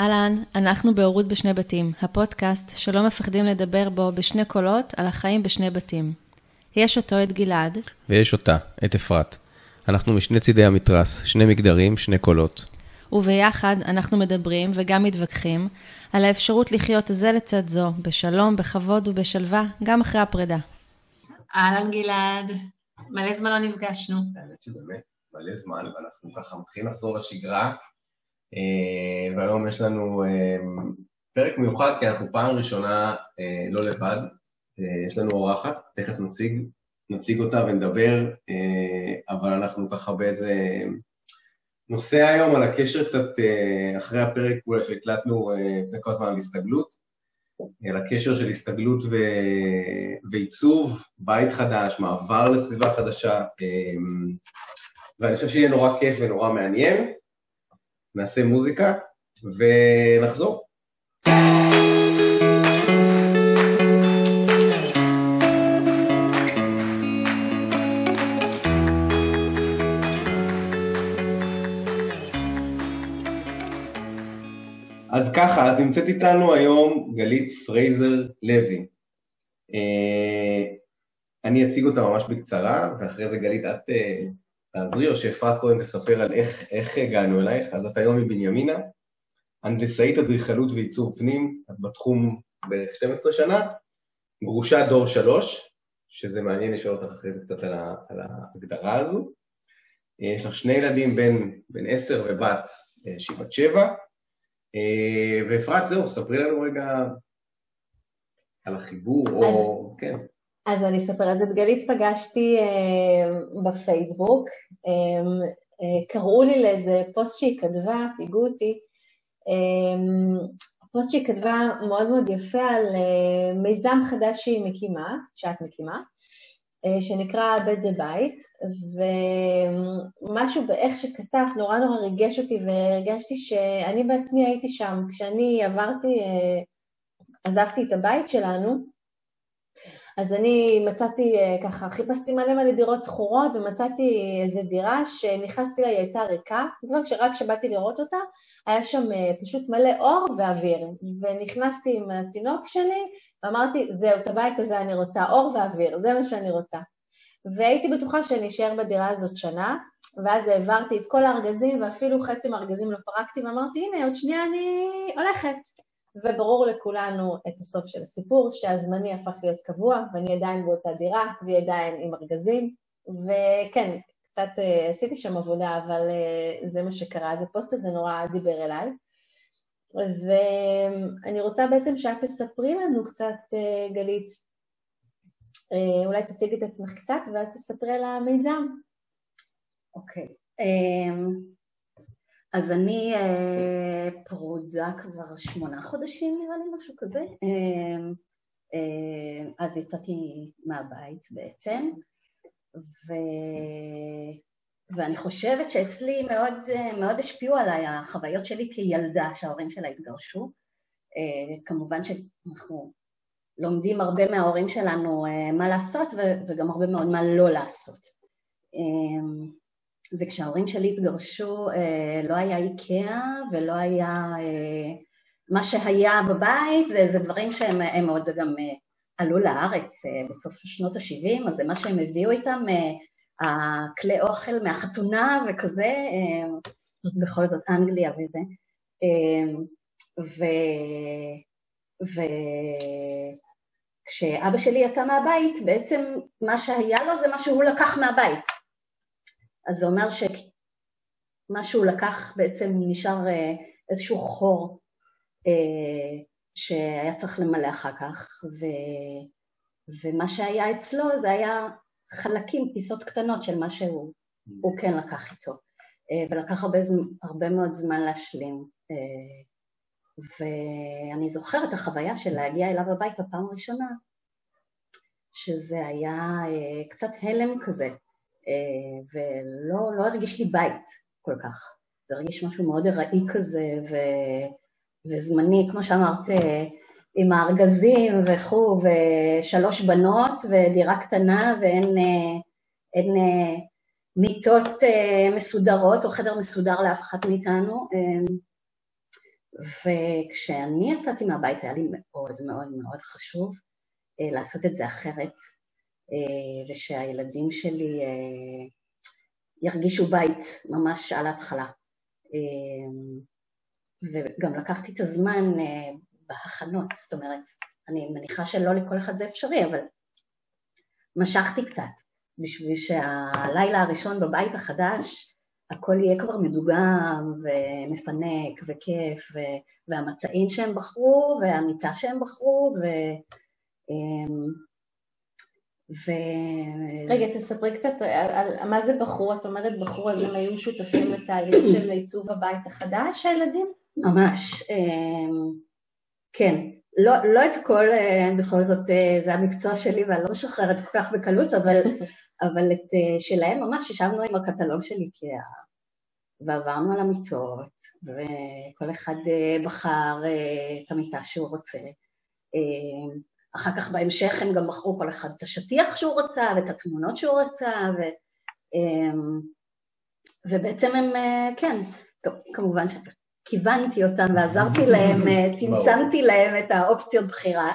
אהלן, אנחנו בהורות בשני בתים, הפודקאסט שלא מפחדים לדבר בו בשני קולות על החיים בשני בתים. יש אותו את גלעד. ויש אותה, את אפרת. אנחנו משני צידי המתרס, שני מגדרים, שני קולות. וביחד אנחנו מדברים וגם מתווכחים על האפשרות לחיות זה לצד זו, בשלום, בכבוד ובשלווה, גם אחרי הפרידה. אהלן גלעד, מלא זמן לא נפגשנו. האמת שבאמת, מלא זמן, ואנחנו ככה מתחילים לחזור לשגרה. אה, והיום יש לנו אה, פרק מיוחד, כי אנחנו פעם ראשונה אה, לא לבד. יש לנו אורחת, תכף נציג, נציג אותה ונדבר, אבל אנחנו ככה באיזה נושא היום על הקשר קצת אחרי הפרק אולי שהקלטנו לפני כל הזמן על הסתגלות, על הקשר של הסתגלות ו... ועיצוב, בית חדש, מעבר לסביבה חדשה, ואני חושב שיהיה נורא כיף ונורא מעניין. נעשה מוזיקה ונחזור. אז ככה, אז נמצאת איתנו היום גלית פרייזר לוי. אה, אני אציג אותה ממש בקצרה, ואחרי זה גלית, את אה, תעזרי, או שאפרת קודם תספר על איך, איך הגענו אלייך. אז את היום מבנימינה, הנדסאית אדריכלות ועיצוב פנים, את בתחום בערך 12 שנה, גרושה דור שלוש, שזה מעניין לשאול אותך אחרי זה קצת על, ה, על ההגדרה הזו. יש לך שני ילדים, בן, בן עשר ובת אה, שהיא בת שבע. אה, ואפרת, זהו, ספרי לנו רגע על החיבור, אז, או... כן. אז אני אספר, אז את גלית פגשתי אה, בפייסבוק, אה, אה, קראו לי לאיזה פוסט שהיא כתבה, תיגעו אותי, אה, פוסט שהיא כתבה מאוד מאוד יפה על אה, מיזם חדש שהיא מקימה, שאת מקימה, אה, שנקרא בית זה בית, ומשהו באיך שכתבת נורא נורא ריגש אותי והרגשתי שאני בעצמי הייתי שם, כשאני עברתי, אה, עזבתי את הבית שלנו, אז אני מצאתי, אה, ככה, חיפשתי מלא מלא דירות שכורות ומצאתי איזה דירה שנכנסתי לה, היא הייתה ריקה, כבר שרק כשבאתי לראות אותה, היה שם אה, פשוט מלא אור ואוויר. ונכנסתי עם התינוק שלי, ואמרתי, זהו, את הבית הזה אני רוצה, אור ואוויר, זה מה שאני רוצה. והייתי בטוחה שאני אשאר בדירה הזאת שנה, ואז העברתי את כל הארגזים, ואפילו חצי מהארגזים לא פרקתי, ואמרתי, הנה, עוד שנייה אני הולכת. וברור לכולנו את הסוף של הסיפור, שהזמני הפך להיות קבוע, ואני עדיין באותה דירה, והיא עדיין עם ארגזים, וכן, קצת uh, עשיתי שם עבודה, אבל uh, זה מה שקרה, אז הפוסט הזה נורא דיבר אליי. ואני רוצה בעצם שאת תספרי לנו קצת, uh, גלית, אולי תציגי את עצמך קצת, ואז תספרי על המיזם. אוקיי. Okay. Um... אז אני אה, פרודה כבר שמונה חודשים נראה לי, משהו כזה. אה, אה, אז יצאתי מהבית בעצם, ו... ואני חושבת שאצלי מאוד, מאוד השפיעו עליי החוויות שלי כילדה שההורים שלה התגרשו. אה, כמובן שאנחנו לומדים הרבה מההורים שלנו אה, מה לעשות וגם הרבה מאוד מה לא לעשות. אה, וכשההורים שלי התגרשו אה, לא היה איקאה ולא היה... אה, מה שהיה בבית זה, זה דברים שהם מאוד גם אה, עלו לארץ בסוף שנות ה-70, אז זה מה שהם הביאו איתם, הכלי אוכל מהחתונה וכזה, בכל זאת אנגליה וזה. ו... וכשאבא שלי יצא מהבית, בעצם מה שהיה לו זה מה שהוא לקח מהבית. אז זה אומר שמה שהוא לקח בעצם נשאר אה, איזשהו חור אה, שהיה צריך למלא אחר כך, ו, ומה שהיה אצלו זה היה חלקים, פיסות קטנות של מה שהוא כן לקח איתו, אה, ולקח הרבה, הרבה מאוד זמן להשלים. ואני זוכרת החוויה של להגיע אליו הביתה פעם ראשונה, שזה היה קצת הלם כזה, אה, ולא לא הרגיש לי בית כל כך. זה הרגיש משהו מאוד ארעי כזה ו, וזמני, כמו שאמרת, אה, עם הארגזים וכו', ושלוש בנות ודירה קטנה ואין אה, אין, מיטות מסודרות או חדר מסודר לאף אחת מאיתנו. וכשאני יצאתי מהבית היה לי מאוד מאוד מאוד חשוב אה, לעשות את זה אחרת, אה, ושהילדים שלי אה, ירגישו בית ממש על ההתחלה. וגם לקחתי את הזמן בהכנות, זאת אומרת, אני מניחה שלא לכל אחד זה אפשרי, אבל משכתי קצת, בשביל שהלילה הראשון בבית החדש הכל יהיה כבר מדוגם ומפנק וכיף, והמצעים שהם בחרו, והמיטה שהם בחרו, ו... אמ, ו... רגע, תספרי קצת על, על מה זה בחרו, את אומרת בחרו, אז הם היו שותפים לתהליך של עיצוב הבית החדש, הילדים? ממש, אמ, כן. לא, לא את הכל, אה, בכל זאת, אה, זה המקצוע שלי ואני לא משחררת כל כך בקלות, אבל, אבל את אה, שלהם ממש ישבנו עם הקטלוג של איקאה, ועברנו על המיטות, וכל אחד בחר את המיטה שהוא רוצה. אחר כך בהמשך הם גם בחרו כל אחד את השטיח שהוא רצה ואת התמונות שהוא רצה, ו, אמ, ובעצם הם, אה, כן, כמובן שכיוונתי אותם ועזרתי להם, אה, צמצמתי להם את האופציות בחירה,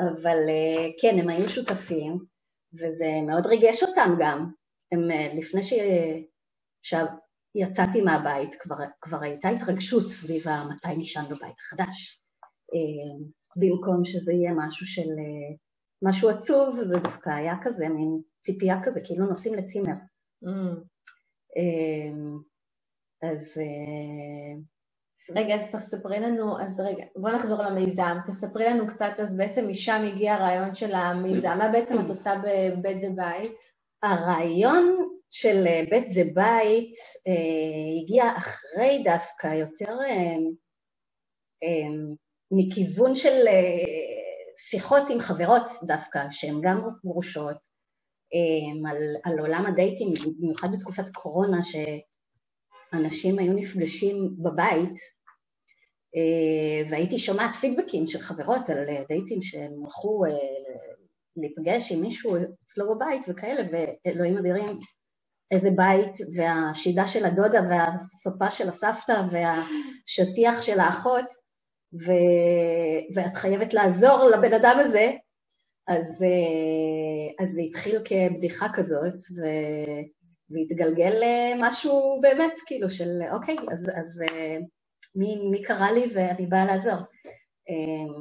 אבל אה, כן, הם היו שותפים, וזה מאוד ריגש אותם גם. הם, לפני ש... שיצאתי מהבית, כבר, כבר הייתה התרגשות סביב המתי נשען בבית החדש. במקום שזה יהיה משהו של... אה, משהו עצוב, זה דווקא היה כזה, מין ציפייה כזה, כאילו נוסעים לצימר. Mm. אמ, אז... אה, רגע, אז תספרי לנו, אז רגע, בוא נחזור למיזם. תספרי לנו קצת, אז בעצם משם הגיע הרעיון של המיזם. מה בעצם את עושה בבית זה בית? הרעיון של אה, בית זה בית אה, הגיע אחרי דווקא יותר אה, אה, מכיוון של אה, שיחות עם חברות דווקא, שהן גם גרושות, אה, על, על עולם הדייטים, במיוחד בתקופת קורונה, שאנשים היו נפגשים בבית, אה, והייתי שומעת פידבקים של חברות על דייטים שהם הלכו להיפגש עם מישהו אצלו בבית וכאלה, ואלוהים אדירים, איזה בית, והשידה של הדודה והסופה של הסבתא והשטיח של האחות, ו... ואת חייבת לעזור לבן אדם הזה, אז, אה, אז זה התחיל כבדיחה כזאת, ו... והתגלגל למשהו באמת, כאילו, של אוקיי, אז, אז אה, מי, מי קרא לי ואני באה לעזור. אה,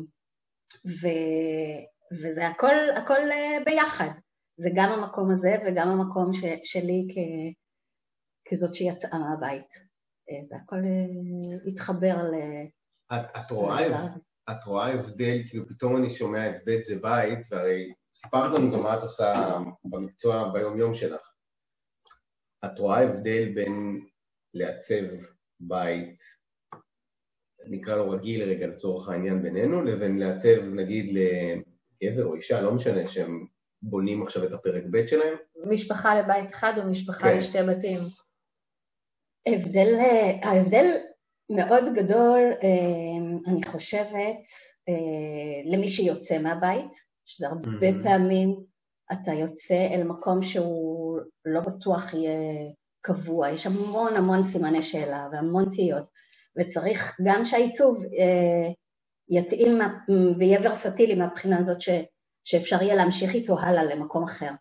ו, וזה הכל, הכל ביחד. זה גם המקום הזה וגם המקום ש, שלי כ, כזאת שיצאה מהבית. זה הכל התחבר ל... את, את, רואה, את רואה הבדל, כאילו פתאום אני שומע את בית זה בית, והרי סיפרת לנו גם מה את עושה במקצוע ביום-יום שלך. את רואה הבדל בין לעצב בית, נקרא לו רגיל רגע לצורך העניין בינינו, לבין לעצב נגיד לגבר או אישה, לא משנה, שהם בונים עכשיו את הפרק ב' שלהם? משפחה לבית אחד או משפחה כן. לשתי בתים? ההבדל, ההבדל מאוד גדול, אמ, אני חושבת, אה, למי שיוצא מהבית, שזה הרבה mm-hmm. פעמים אתה יוצא אל מקום שהוא לא בטוח יהיה קבוע, יש המון המון סימני שאלה והמון תהיות, וצריך גם שהעיצוב אה, יתאים ויהיה ורסטילי מהבחינה הזאת ש, שאפשר יהיה להמשיך איתו הלאה למקום אחר.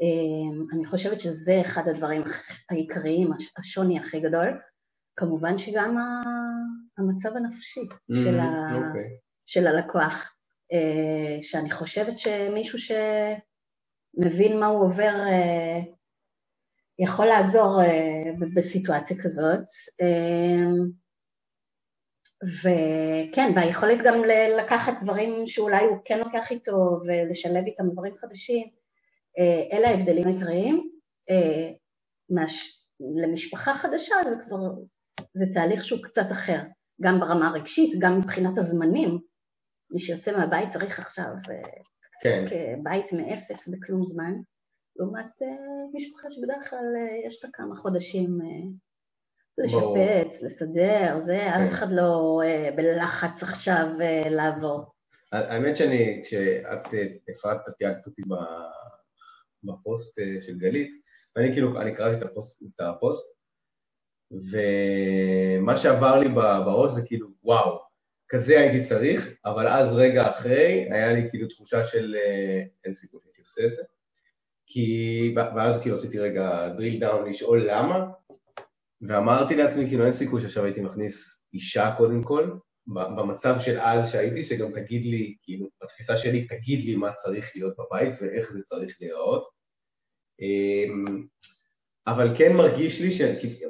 אמ, אני חושבת שזה אחד הדברים העיקריים, השוני הכי גדול. כמובן שגם המצב הנפשי mm, של, ה... okay. אוקיי. של הלקוח, אה, שאני חושבת שמישהו שמבין מה הוא עובר אה, יכול לעזור אה, בסיטואציה כזאת. וכן, והיכולת גם לקחת דברים שאולי הוא כן לוקח איתו ולשלב איתם דברים חדשים, אלה ההבדלים העיקריים. למשפחה חדשה זה כבר זה תהליך שהוא קצת אחר, גם ברמה הרגשית, גם מבחינת הזמנים. מי שיוצא מהבית צריך עכשיו אה, כן. בית מאפס בכלום זמן, לעומת אה, משפחה שבדרך כלל אה, יש לה כמה חודשים לשפץ, בוא. לסדר, זה, כן. אף אחד לא בלחץ עכשיו לעבור. האמת שאני, כשאת, אפרת, את תייגת אותי בפוסט של גלית, ואני כאילו, אני קראתי את הפוסט, את הפוסט ומה שעבר לי בראש זה כאילו, וואו, כזה הייתי צריך, אבל אז רגע אחרי, היה לי כאילו תחושה של אה, אין סיכוי שאני עושה את זה. כי, ואז כאילו עשיתי רגע drill down לשאול למה, ואמרתי לעצמי, כאילו אין סיכוי שעכשיו הייתי מכניס אישה קודם כל, במצב של אז שהייתי, שגם תגיד לי, כאילו, בתפיסה שלי, תגיד לי מה צריך להיות בבית ואיך זה צריך להיראות. אבל כן מרגיש לי ש...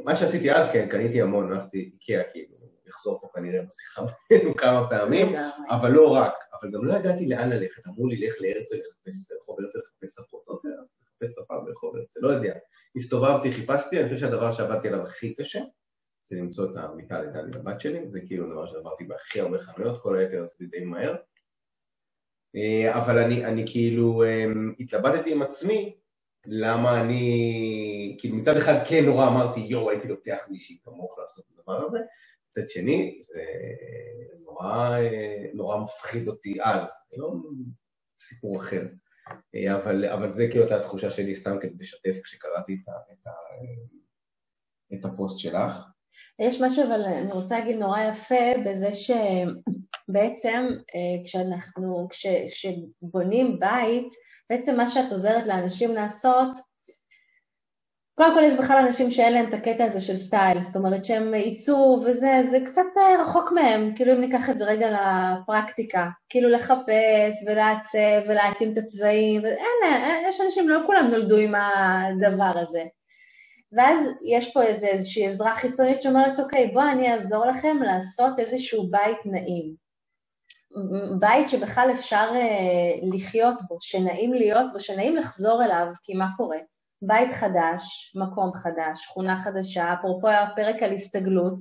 מה שעשיתי אז, כן, קניתי המון, הלכתי איקאה, כאילו, יחזור פה כנראה בשיחה בינינו כמה פעמים, אבל לא רק, אבל גם לא ידעתי לאן ללכת, אמרו לי, לך להרצל, לחפש רחוב הרצל, לחפש שפות, לא יודע, לחפש שפה ברחוב הרצל, לא יודע. הסתובבתי, חיפשתי, אני חושב שהדבר שעבדתי עליו הכי קשה, זה למצוא את המיטה לדעתי לבת שלי, זה כאילו דבר שעברתי בהכי הרבה חנויות, כל היתר עשיתי די מהר. אה, אבל אני, אני כאילו אמ, התלבטתי עם עצמי למה אני, כאילו מצד אחד כן נורא אמרתי, יואו, הייתי לוקח מישהי כמוך לעשות את הדבר הזה, מצד שני, זה נורא, נורא מפחיד אותי אז, לא סיפור אחר. אבל, אבל זה כאילו הייתה התחושה שלי סתם כדי לשתף כשקראתי את, את, את הפוסט שלך. יש משהו, אבל אני רוצה להגיד נורא יפה בזה שבעצם אה, כשאנחנו, כש, כשבונים בית, בעצם מה שאת עוזרת לאנשים לעשות, קודם כל יש בכלל אנשים שאין להם את הקטע הזה של סטייל, זאת אומרת שהם ייצור וזה, זה קצת אה, רחוק מהם, כאילו אם ניקח את זה רגע לפרקטיקה, כאילו לחפש ולעצב ולהתאים את הצבעים, ואין, יש אנשים, לא כולם נולדו עם הדבר הזה. ואז יש פה איזה, איזושהי עזרה חיצונית שאומרת, אוקיי, בואו אני אעזור לכם לעשות איזשהו בית נעים. בית שבכלל אפשר uh, לחיות בו, שנעים להיות בו, שנעים לחזור אליו, כי מה קורה? בית חדש, מקום חדש, שכונה חדשה, אפרופו הפרק על הסתגלות,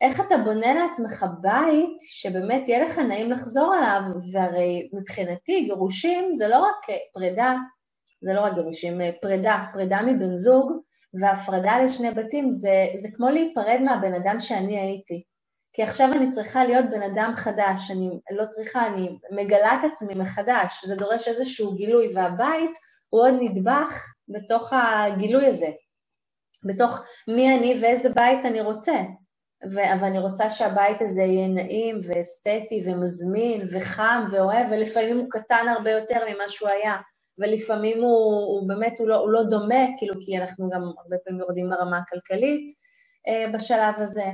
איך אתה בונה לעצמך בית שבאמת יהיה לך נעים לחזור אליו, והרי מבחינתי גירושים זה לא רק פרידה, זה לא רק גירושים, אה, פרידה, פרידה מבן זוג והפרדה לשני בתים זה, זה כמו להיפרד מהבן אדם שאני הייתי. כי עכשיו אני צריכה להיות בן אדם חדש, אני לא צריכה, אני מגלה את עצמי מחדש, זה דורש איזשהו גילוי, והבית הוא עוד נדבך בתוך הגילוי הזה, בתוך מי אני ואיזה בית אני רוצה. ו- אבל אני רוצה שהבית הזה יהיה נעים ואסתטי ומזמין וחם ואוהב, ולפעמים הוא קטן הרבה יותר ממה שהוא היה, ולפעמים הוא, הוא באמת, הוא לא, הוא לא דומה, כאילו, כי אנחנו גם הרבה פעמים יורדים ברמה הכלכלית אה, בשלב הזה.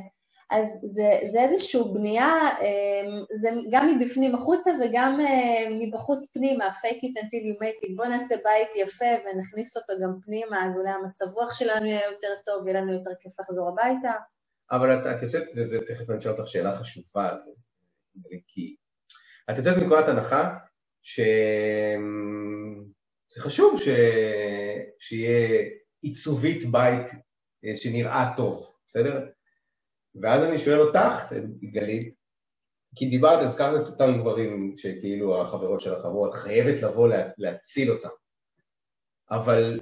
אז זה, זה איזושהי בנייה, אמ, זה גם מבפנים החוצה וגם אה, מבחוץ פנימה, fake it until you make it. בואו נעשה בית יפה ונכניס אותו גם פנימה, אז אולי המצב רוח שלנו יהיה יותר טוב, יהיה לנו יותר כיף לחזור הביתה. אבל את, את יוצאת, זה, תכף אני אשאל אותך שאלה חשובה, כי את יוצאת מנקודת הנחה שזה חשוב ש... שיהיה עיצובית בית אה, שנראה טוב, בסדר? ואז אני שואל אותך, גלית, כי דיברת, הזכרת את אותם דברים שכאילו החברות שלך אמרו, את חייבת לבוא לה, להציל אותם. אבל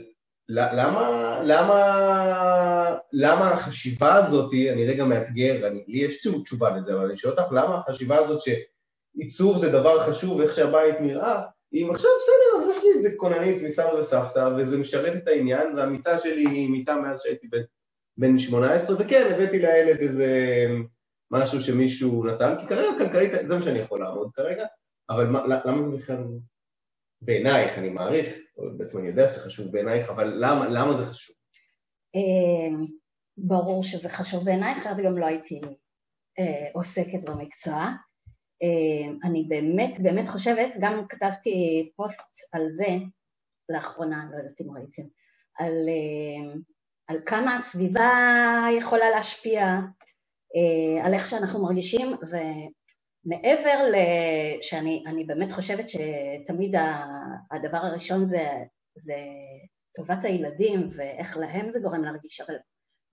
למה, למה, למה החשיבה הזאת, אני רגע מאתגר, אני, לי יש תשובה לזה, אבל אני שואל אותך, למה החשיבה הזאת שעיצוב זה דבר חשוב, איך שהבית נראה, אם עכשיו בסדר, איזה כוננית מסבא וסבתא, וזה משרת את העניין, והמיטה שלי היא מיטה מאז שהייתי בן בן 18, וכן, הבאתי לילד איזה משהו שמישהו נתן, כי כרגע כלכלית זה מה שאני יכול לעמוד כרגע, אבל מה, למה זה בכלל בעינייך, אני מעריך, בעצם אני יודע שזה חשוב בעינייך, אבל למה, למה זה חשוב? אמ, ברור שזה חשוב בעינייך, אחרת גם לא הייתי אה, עוסקת במקצוע. אמ, אני באמת באמת חושבת, גם כתבתי פוסט על זה לאחרונה, לא יודעת אם ראיתם, על אמ, על כמה הסביבה יכולה להשפיע, אה, על איך שאנחנו מרגישים, ומעבר שאני באמת חושבת שתמיד הדבר הראשון זה, זה טובת הילדים ואיך להם זה גורם להרגיש, אבל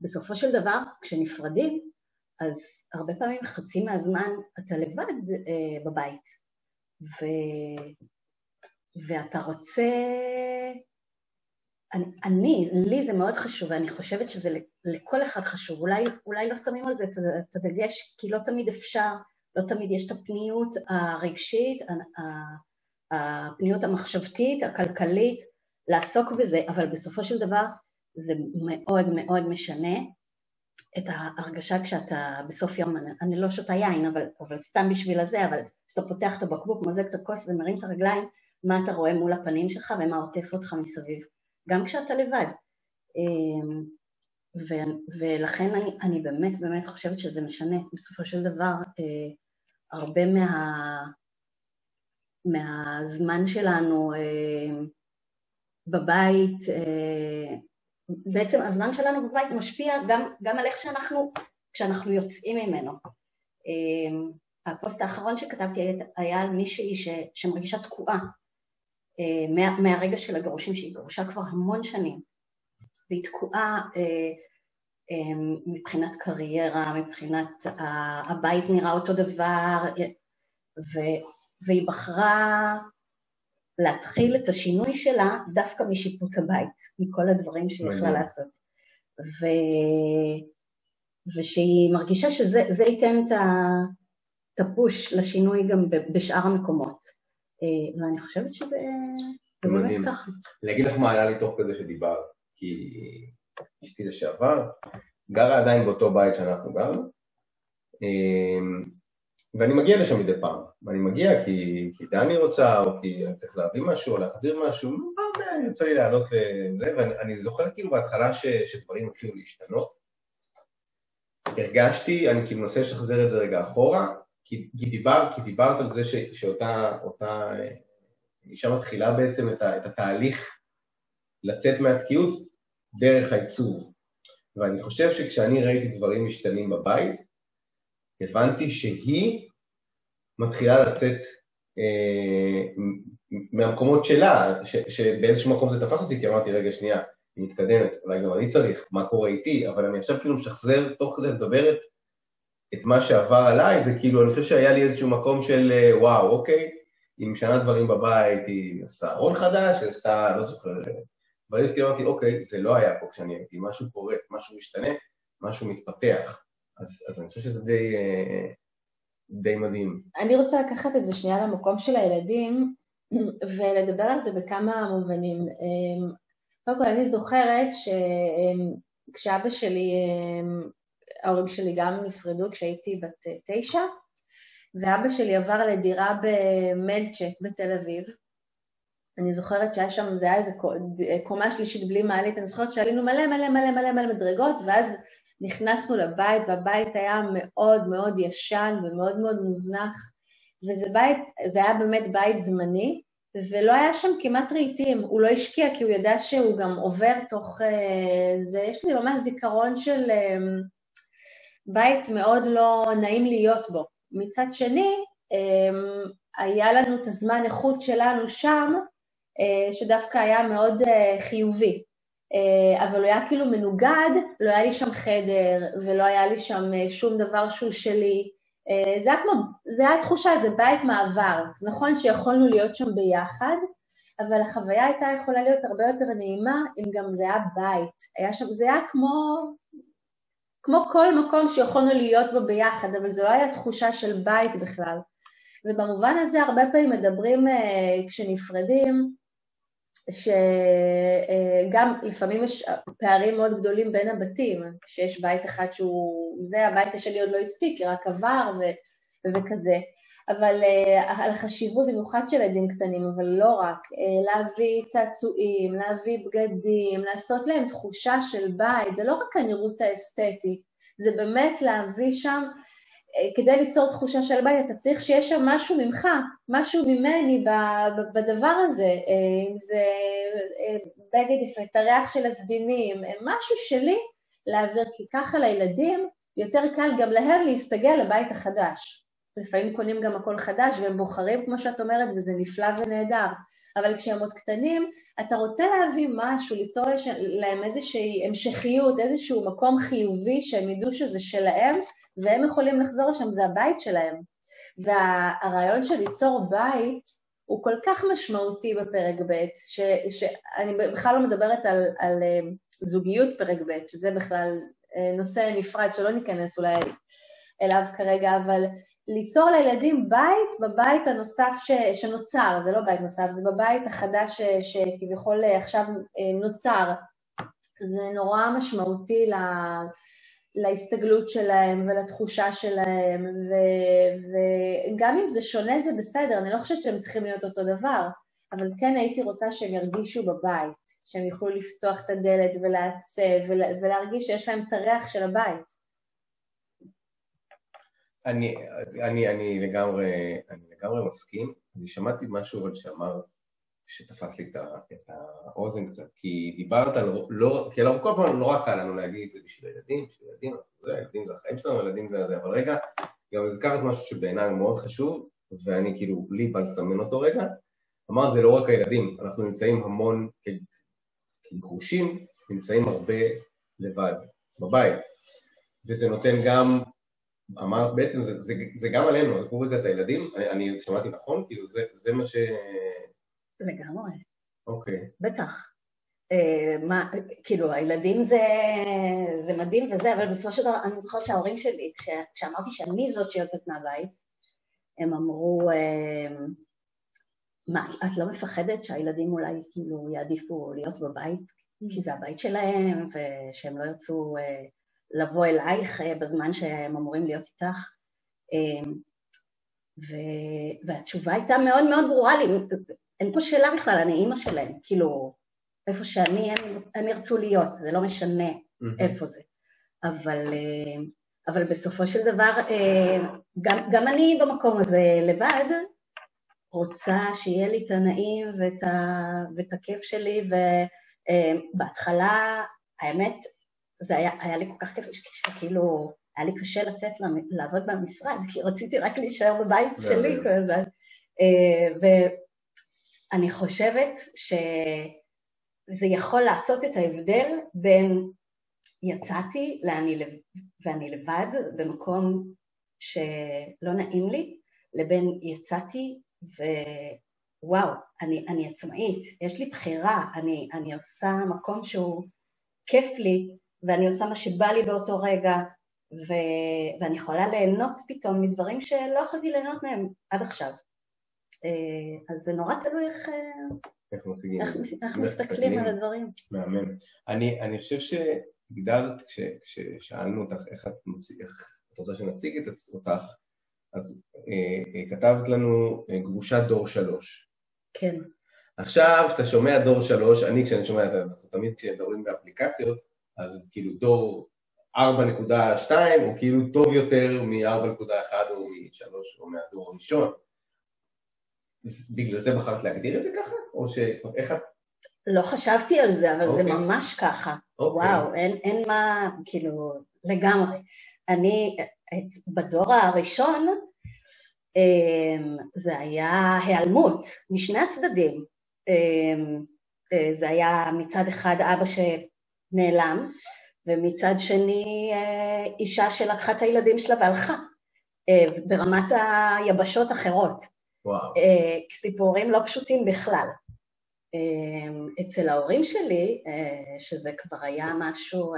בסופו של דבר כשנפרדים אז הרבה פעמים חצי מהזמן אתה לבד אה, בבית. ו... ואתה רוצה אני, אני, לי זה מאוד חשוב, ואני חושבת שזה לכל אחד חשוב, אולי, אולי לא שמים על זה את הדגש, כי לא תמיד אפשר, לא תמיד יש את הפניות הרגשית, הפניות המחשבתית, הכלכלית, לעסוק בזה, אבל בסופו של דבר זה מאוד מאוד משנה, את ההרגשה כשאתה בסוף יום, אני, אני לא שותה יין, אבל, אבל סתם בשביל הזה, אבל כשאתה פותח את הבקבוק, מוזג את הכוס ומרים את הרגליים, מה אתה רואה מול הפנים שלך ומה עוטף אותך מסביב, גם כשאתה לבד. אמ, ו, ולכן אני, אני באמת באמת חושבת שזה משנה בסופו של דבר אה, הרבה מה, מהזמן שלנו אה, בבית, אה, בעצם הזמן שלנו בבית משפיע גם, גם על איך שאנחנו, כשאנחנו יוצאים ממנו. אמ, הפוסט האחרון שכתבתי היה על מישהי ש, שמרגישה תקועה אה, מה, מהרגע של הגירושים, שהיא גרושה כבר המון שנים, והיא תקועה אה, אה, מבחינת קריירה, מבחינת הבית נראה אותו דבר, ו, והיא בחרה להתחיל את השינוי שלה דווקא משיפוץ הבית, מכל הדברים שהיא יכלה לעשות. ו... ושהיא מרגישה שזה ייתן את הפוש לשינוי גם בשאר המקומות. אה, ואני חושבת שזה באמת ככה. אני אגיד לך מה היה לי תוך כדי שדיברת, כי אשתי לשעבר גרה עדיין באותו בית שאנחנו גרנו, אה, ואני מגיע לשם מדי פעם, ואני מגיע כי, כי דני רוצה, או כי אני צריך להביא משהו, או להחזיר משהו, פעם אני יוצא לי לעלות לזה, ואני זוכר כאילו בהתחלה ש, שדברים התחילו להשתנות. הרגשתי, אני כאילו מנסה לשחזר את זה רגע אחורה, כי, כי, דיבר, כי דיברת על זה ש, שאותה אותה, אישה מתחילה בעצם את, ה, את התהליך לצאת מהתקיעות דרך העיצוב. ואני חושב שכשאני ראיתי דברים משתנים בבית, הבנתי שהיא מתחילה לצאת אה, מהמקומות שלה, ש, שבאיזשהו מקום זה תפס אותי, כי אמרתי, רגע, שנייה, היא מתקדמת, אולי גם אני צריך, מה קורה איתי, אבל אני עכשיו כאילו משחזר, תוך כדי מדברת את מה שעבר עליי, זה כאילו, אני חושב שהיה לי איזשהו מקום של אה, וואו, אוקיי, היא משנה דברים בבית, היא עושה ארון חדש, היא עשתה, לא זוכר, אבל כאילו אמרתי, אוקיי, זה לא היה פה כשאני הייתי, משהו קורה, משהו משתנה, משהו מתפתח. אז, אז אני חושב שזה די, אה, די מדהים. אני רוצה לקחת את זה שנייה למקום של הילדים ולדבר על זה בכמה מובנים. אמ, קודם כל, אני זוכרת שכשאבא שלי, אמ, ההורים שלי גם נפרדו כשהייתי בת תשע, ואבא שלי עבר לדירה במלצ'ט בתל אביב. אני זוכרת שהיה שם, זה היה איזה קומה שלישית בלי מעלית, אני זוכרת שעלינו מלא מלא מלא מלא מלא מדרגות, ואז נכנסנו לבית, והבית היה מאוד מאוד ישן ומאוד מאוד מוזנח, וזה בית, זה היה באמת בית זמני, ולא היה שם כמעט רהיטים, הוא לא השקיע כי הוא ידע שהוא גם עובר תוך... אה, זה, יש לי ממש זיכרון של אה, בית מאוד לא נעים להיות בו. מצד שני, אה, היה לנו את הזמן איכות שלנו שם, שדווקא היה מאוד חיובי. אה, אבל הוא היה כאילו מנוגד, לא היה לי שם חדר ולא היה לי שם אה, שום דבר שהוא שלי. אה, זה היה כמו, זה היה תחושה, זה בית מעבר. נכון שיכולנו להיות שם ביחד, אבל החוויה הייתה יכולה להיות הרבה יותר נעימה אם גם זה היה בית. היה שם, זה היה כמו, כמו כל מקום שיכולנו להיות בו ביחד, אבל זו לא הייתה תחושה של בית בכלל. ובמובן הזה הרבה פעמים מדברים כשנפרדים, שגם לפעמים יש פערים מאוד גדולים בין הבתים, שיש בית אחד שהוא, זה הבית שלי עוד לא הספיק, רק עבר ו, וכזה. אבל uh, על חשיבות במיוחד של ילדים קטנים, אבל לא רק, uh, להביא צעצועים, להביא בגדים, לעשות להם תחושה של בית, זה לא רק הנראות האסתטית, זה באמת להביא שם כדי ליצור תחושה של בית, אתה צריך שיש שם משהו ממך, משהו ממני בדבר הזה, אה, אם זה אה, בגד יפה, את הריח של הסדינים, אה, משהו שלי להעביר, כי ככה לילדים יותר קל גם להם להסתגל לבית החדש. לפעמים קונים גם הכל חדש והם בוחרים, כמו שאת אומרת, וזה נפלא ונהדר. אבל כשהם עוד קטנים, אתה רוצה להביא משהו, ליצור להם איזושהי המשכיות, איזשהו מקום חיובי שהם ידעו שזה שלהם, והם יכולים לחזור לשם, זה הבית שלהם. והרעיון של ליצור בית הוא כל כך משמעותי בפרק ב', שאני בכלל לא מדברת על, על אה, זוגיות פרק ב', שזה בכלל אה, נושא נפרד שלא ניכנס אולי אליו כרגע, אבל ליצור לילדים בית בבית הנוסף ש, שנוצר, זה לא בית נוסף, זה בבית החדש ש, שכביכול עכשיו אה, נוצר. זה נורא משמעותי להסתגלות שלהם ולתחושה שלהם, ו- וגם אם זה שונה זה בסדר, אני לא חושבת שהם צריכים להיות אותו דבר, אבל כן הייתי רוצה שהם ירגישו בבית, שהם יוכלו לפתוח את הדלת ולעצב ולהרגיש שיש להם את הריח של הבית. אני, אני, אני, לגמרי, אני לגמרי מסכים. אני שמעתי משהו עוד שאמר, שתפס לי את האוזן קצת, כי דיברת על, לא, כי אנחנו כל פעם נורא קל לנו להגיד את זה בשביל הילדים, בשביל הילדים, זה, הילדים זה החיים שלנו, ילדים זה זה, אבל רגע, גם הזכרת משהו שבעיניי מאוד חשוב, ואני כאילו, לי בא לסמן אותו רגע, אמרת זה לא רק הילדים, אנחנו נמצאים המון כגרושים, נמצאים הרבה לבד, בבית, וזה נותן גם אמרת בעצם, זה, זה, זה גם עלינו, עזבו רגע את הילדים, אני, אני שמעתי נכון? כאילו, זה, זה מה ש... לגמרי. אוקיי. בטח. Uh, מה, כאילו, הילדים זה, זה מדהים וזה, אבל בסופו של דבר, אני זוכרת שההורים שלי, כש, כשאמרתי שאני זאת שיוצאת מהבית, הם אמרו, uh, מה, את לא מפחדת שהילדים אולי כאילו יעדיפו להיות בבית, כי זה הבית שלהם, ושהם לא ירצו... Uh, לבוא אלייך אה, בזמן שהם אמורים להיות איתך. ו... והתשובה הייתה מאוד מאוד ברורה לי, אין פה שאלה בכלל, אני אימא שלהם, כאילו, איפה שאני, הם, הם ירצו להיות, זה לא משנה mm-hmm. איפה זה. אבל, אה, אבל בסופו של דבר, אה, גם, גם אני במקום הזה לבד, רוצה שיהיה לי את הנעים ואת, ה, ואת הכיף שלי, ובהתחלה, האמת, זה היה, היה לי כל כך כיף, שכאילו, היה לי קשה לצאת לעבוד במשרד, כי רציתי רק להישאר בבית שלי כל הזמן. ואני חושבת שזה יכול לעשות את ההבדל בין יצאתי לאני, ואני לבד במקום שלא נעים לי, לבין יצאתי ווואו, אני, אני עצמאית, יש לי בחירה, אני, אני עושה מקום שהוא כיף לי, ואני עושה מה שבא לי באותו רגע, ו... ואני יכולה ליהנות פתאום מדברים שלא יכולתי ליהנות מהם עד עכשיו. אה, אז זה נורא תלוי איך, אה, איך, משיגים, איך, איך מסתכלים על הדברים. מהמם. אני, אני חושב שהגדרת, כש, כששאלנו אותך איך את, מציג, איך את רוצה שנציג את אותך, אז אה, אה, כתבת לנו אה, גרושת דור שלוש. כן. עכשיו, כשאתה שומע דור שלוש, אני כשאני שומע את זה, אנחנו תמיד כשמדברים באפליקציות, אז כאילו דור 4.2 הוא כאילו טוב יותר מ-4.1 או מ-3 או מהדור הראשון. בגלל זה בחרת להגדיר את זה ככה? או ש... איך את... לא חשבתי על זה, אבל okay. זה אוקיי. ממש ככה. אוקיי. וואו, אין, אין מה, כאילו, לגמרי. אני, בדור הראשון, אמ, זה היה היעלמות משני הצדדים. אמ, אה, זה היה מצד אחד אבא ש... נעלם, ומצד שני אה, אישה שלקחה את הילדים שלה והלכה, אה, ברמת היבשות אחרות. וואו. אה, סיפורים לא פשוטים בכלל. אצל ההורים שלי, שזה כבר היה משהו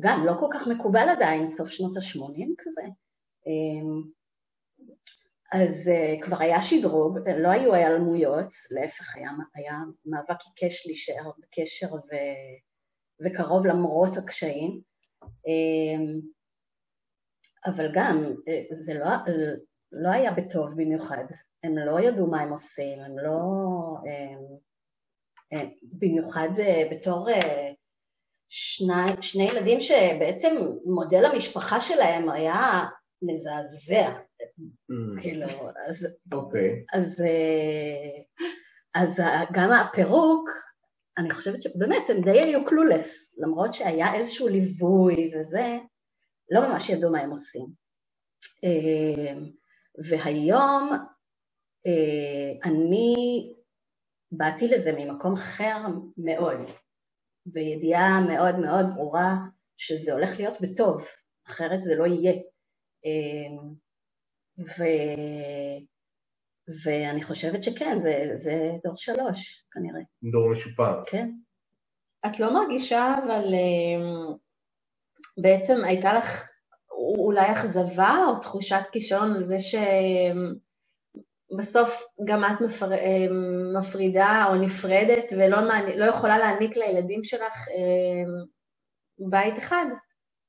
גם לא כל כך מקובל עדיין, סוף שנות ה-80 כזה, אז כבר היה שדרוג, לא היו היעלמויות, להפך היה, היה מאבק עיקש להישאר בקשר ו... וקרוב למרות הקשיים. אבל גם, אה, זה לא, לא היה בטוב במיוחד, הם לא ידעו מה הם עושים, הם לא... הם, אמ, הם, במיוחד זה בתור אה, שני, שני ילדים שבעצם מודל המשפחה שלהם היה מזעזע. Mm. כאילו, אז... אוקיי. Okay. אז, אה, אז גם הפירוק אני חושבת שבאמת הם די היו קלולס, למרות שהיה איזשהו ליווי וזה, לא ממש ידעו מה הם עושים. אה, והיום אה, אני באתי לזה ממקום אחר מאוד, בידיעה מאוד מאוד ברורה שזה הולך להיות בטוב, אחרת זה לא יהיה. אה, ו... ואני חושבת שכן, זה, זה דור שלוש, כנראה. דור משופר. כן. את לא מרגישה, אבל אמ, בעצם הייתה לך אולי אכזבה או תחושת כישלון על זה שבסוף גם את מפר... מפרידה או נפרדת ולא מעני... לא יכולה להעניק לילדים שלך בית אחד?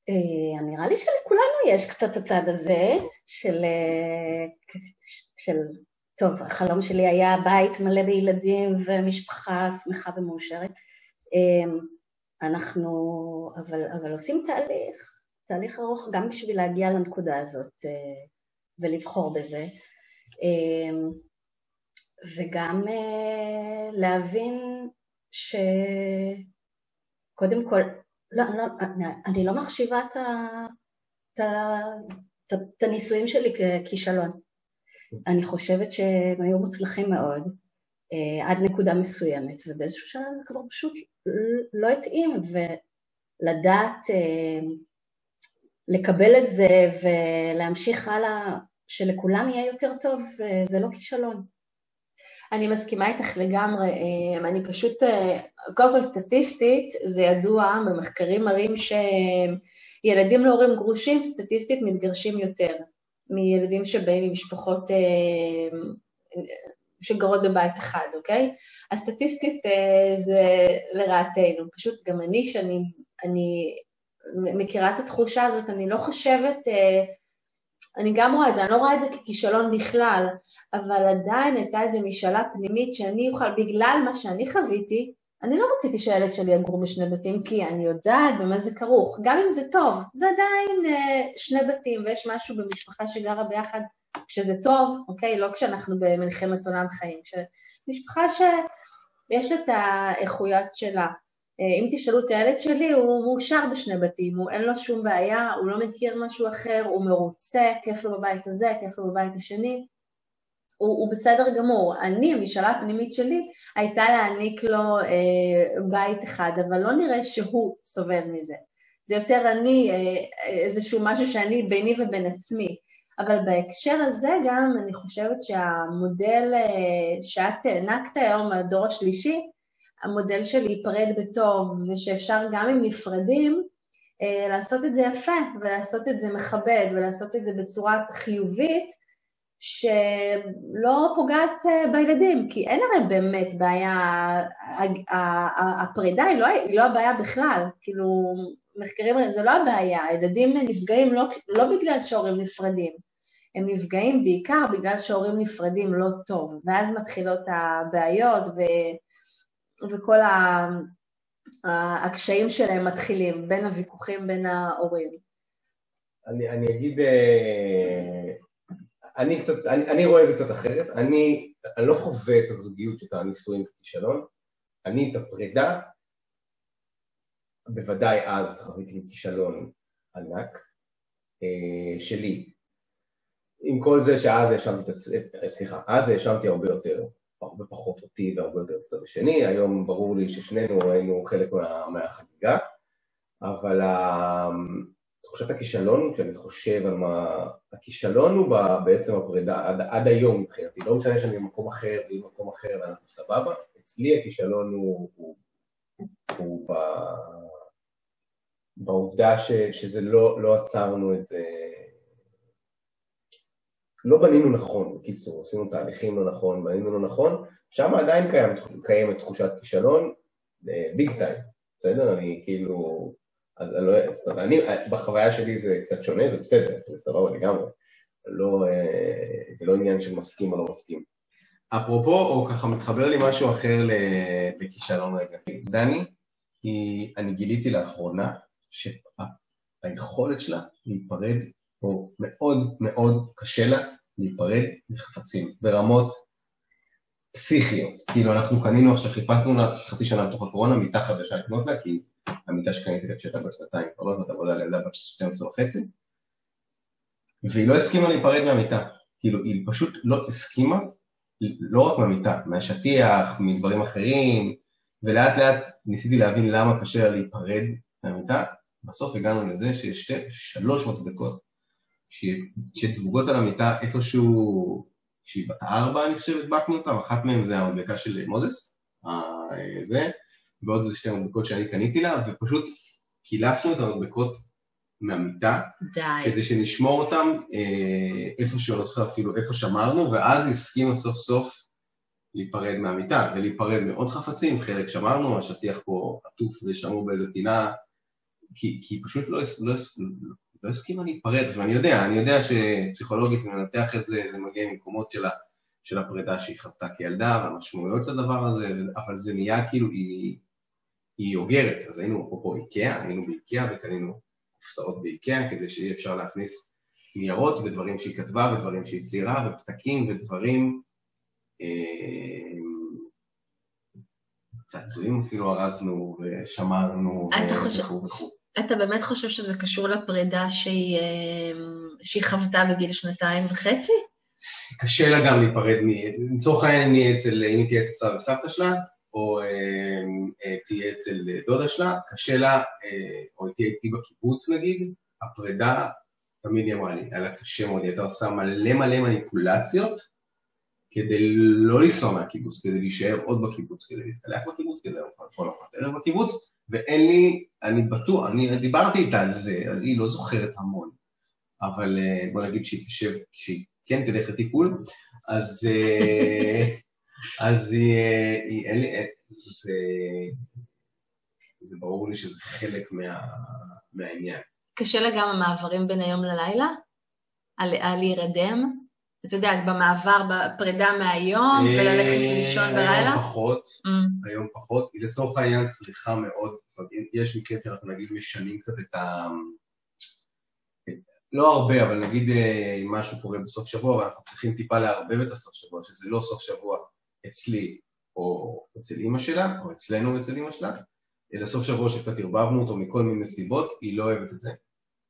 אה, נראה לי שלכולנו יש קצת הצד הזה של, של, טוב, החלום שלי היה בית מלא בילדים ומשפחה שמחה ומאושרת. אנחנו, אבל, אבל עושים תהליך, תהליך ארוך גם בשביל להגיע לנקודה הזאת ולבחור בזה. וגם להבין שקודם כל, לא, לא, אני לא מחשיבה את, את, את הניסויים שלי ככישלון. אני חושבת שהם היו מוצלחים מאוד אה, עד נקודה מסוימת, ובאיזשהו שלב זה כבר פשוט לא התאים, ולדעת אה, לקבל את זה ולהמשיך הלאה, שלכולם יהיה יותר טוב, אה, זה לא כישלון. אני מסכימה איתך לגמרי, אה, אני פשוט, אה, קודם כל סטטיסטית, זה ידוע, במחקרים מראים שילדים להורים גרושים סטטיסטית מתגרשים יותר מילדים שבאים ממשפחות שגרות בבית אחד, אוקיי? אז סטטיסטית זה לרעתנו, פשוט גם אני, שאני אני מכירה את התחושה הזאת, אני לא חושבת, אני גם רואה את זה, אני לא רואה את זה ככישלון בכלל, אבל עדיין הייתה איזו משאלה פנימית שאני אוכל, בגלל מה שאני חוויתי, אני לא רציתי שהילד שלי יגור בשני בתים, כי אני יודעת במה זה כרוך. גם אם זה טוב, זה עדיין אה, שני בתים, ויש משהו במשפחה שגרה ביחד כשזה טוב, אוקיי? לא כשאנחנו במלחמת עולם חיים. משפחה שיש לה את האיכויות שלה. אה, אם תשאלו את הילד שלי, הוא מאושר בשני בתים, הוא אין לו שום בעיה, הוא לא מכיר משהו אחר, הוא מרוצה, כיף לו בבית הזה, כיף לו בבית השני. הוא, הוא בסדר גמור. אני, המשאלה הפנימית שלי הייתה להעניק לו אה, בית אחד, אבל לא נראה שהוא סובל מזה. זה יותר אני, אה, איזשהו משהו שאני ביני ובין עצמי. אבל בהקשר הזה גם אני חושבת שהמודל אה, שאת הענקת היום, הדור השלישי, המודל של להיפרד בטוב, ושאפשר גם אם נפרדים, אה, לעשות את זה יפה, ולעשות את זה מכבד, ולעשות את זה בצורה חיובית, שלא פוגעת אה, בילדים, כי אין הרי באמת בעיה, הפרידה היא לא, היא לא הבעיה בכלל, כאילו, מחקרים, זה לא הבעיה, הילדים נפגעים לא, לא בגלל שהורים נפרדים, הם נפגעים בעיקר בגלל שהורים נפרדים לא טוב, ואז מתחילות הבעיות ו, וכל ה, הקשיים שלהם מתחילים, בין הוויכוחים בין ההורים. אני, אני אגיד אה, אני קצת, אני, אני רואה את זה קצת אחרת, אני, אני לא חווה את הזוגיות של הנישואים ככישלון, אני את הפרידה, בוודאי אז חוויתי כישלון ענק אה, שלי. עם כל זה שאז האשמתי סליחה, אז האשמתי הרבה יותר, הרבה פחות אותי והרבה יותר הצד השני, היום ברור לי ששנינו היינו חלק מה, מהחגיגה, אבל תחושת הכישלון, כשאני חושב על מה... הכישלון הוא בעצם הפרידה, עד, עד היום מבחינתי, לא משנה שאני במקום אחר והיא במקום אחר ואנחנו סבבה, אצלי הכישלון הוא, הוא, הוא ב, בעובדה ש, שזה לא, לא עצרנו את זה, לא בנינו נכון, בקיצור, עשינו תהליכים לא נכון, בנינו לא נכון, שם עדיין קיים, קיימת תחושת כישלון, ביג אה, טיים, בסדר? אני כאילו... אז אני לא... זאת אומרת, אני, בחוויה שלי זה קצת שונה, זה בסדר, זה סבבה לגמרי. לא, אה, זה לא עניין של מסכים או לא מסכים. אפרופו, או ככה מתחבר לי משהו אחר לכישלון רגע. דני, היא, אני גיליתי לאחרונה שהיכולת שלה להיפרד, או מאוד מאוד קשה לה להיפרד מחפצים, ברמות פסיכיות. כאילו, אנחנו קנינו עכשיו, חיפשנו לה חצי שנה בתוך הקורונה מיטה חדשה לקנות לה, כי המיטה שקניתי לה כשהייתה בת שנתיים, כבר לא זאת עבודה לילדה בת 12 וחצי, והיא לא הסכימה להיפרד מהמיטה. כאילו, היא פשוט לא הסכימה, לא רק מהמיטה, מהשטיח, מדברים אחרים, ולאט לאט ניסיתי להבין למה קשה לה להיפרד מהמיטה, בסוף הגענו לזה שיש שתי, שלוש מדבקות שדבוגות על המיטה איפשהו, כשהיא בת ארבע אני חושב הדבקנו אותן, אחת מהן זה המדבקה של מוזס, זה, ועוד איזה שתי מדבקות שאני קניתי לה, ופשוט קילפנו את המדבקות מהמיטה, די. כדי שנשמור אותם אה, איפה שלא זוכר אפילו איפה שמרנו, ואז הסכימה סוף סוף להיפרד מהמיטה, ולהיפרד מעוד חפצים, חלק שמרנו, השטיח פה עטוף ושמור באיזה פינה כי, כי פשוט לא, לא, לא הסכימה להיפרד, ואני יודע, אני יודע שפסיכולוגית, אם ננתח את זה, זה מגיע ממקומות של, של הפרידה שהיא חוותה כילדה, והמשמעויות של הדבר הזה, אבל זה נהיה כאילו, היא, היא אוגרת, אז היינו אפרופו איקאה, היינו באיקאה וקנינו קופסאות באיקאה כדי שיהיה אפשר להכניס ניירות ודברים שהיא כתבה ודברים שהיא ציירה ופתקים ודברים, אה, צעצועים אפילו ארזנו ושמרנו וכו' וכו'. אתה באמת חושב שזה קשור לפרידה שהיא, אה, שהיא חוותה בגיל שנתיים וחצי? קשה לה גם להיפרד. לצורך העניין אם היא תהיה אצל סבא וסבתא שלה, או אה, אה, תהיה אצל דודה שלה, קשה לה, אה, או תהיה איתי בקיבוץ נגיד, הפרידה, תמיד היא אמרה לי, היה לה קשה מאוד, היא הייתה עושה מלא מלא מניפולציות כדי לא לנסוע מהקיבוץ, כדי להישאר עוד בקיבוץ, כדי להתקלח בקיבוץ, כדי לאכול ארוחת ערב בקיבוץ, ואין לי, אני בטוח, אני דיברתי איתה על זה, אז היא לא זוכרת המון, אבל בוא נגיד שהיא תשב, שהיא כן תלך לטיפול, אז... אז היא, היא, אין לי, זה, זה ברור לי שזה חלק מה, מהעניין. קשה לה גם המעברים בין היום ללילה? על להירדם? אתה יודע, במעבר, בפרידה מהיום, אה, וללכת לישון בלילה? היום פחות, mm. היום פחות. היא לצורך העניין צריכה מאוד, זאת אומרת, יש מקרים שאנחנו נגיד משנים קצת את ה... לא הרבה, אבל נגיד אה, אם משהו קורה בסוף שבוע, ואנחנו צריכים טיפה לערבב את הסוף שבוע, שזה לא סוף שבוע אצלי או אצל אימא שלה, או אצלנו אצל אימא שלה, אלא סוף שבוע שקצת ערבבנו אותו מכל מיני סיבות, היא לא אוהבת את זה.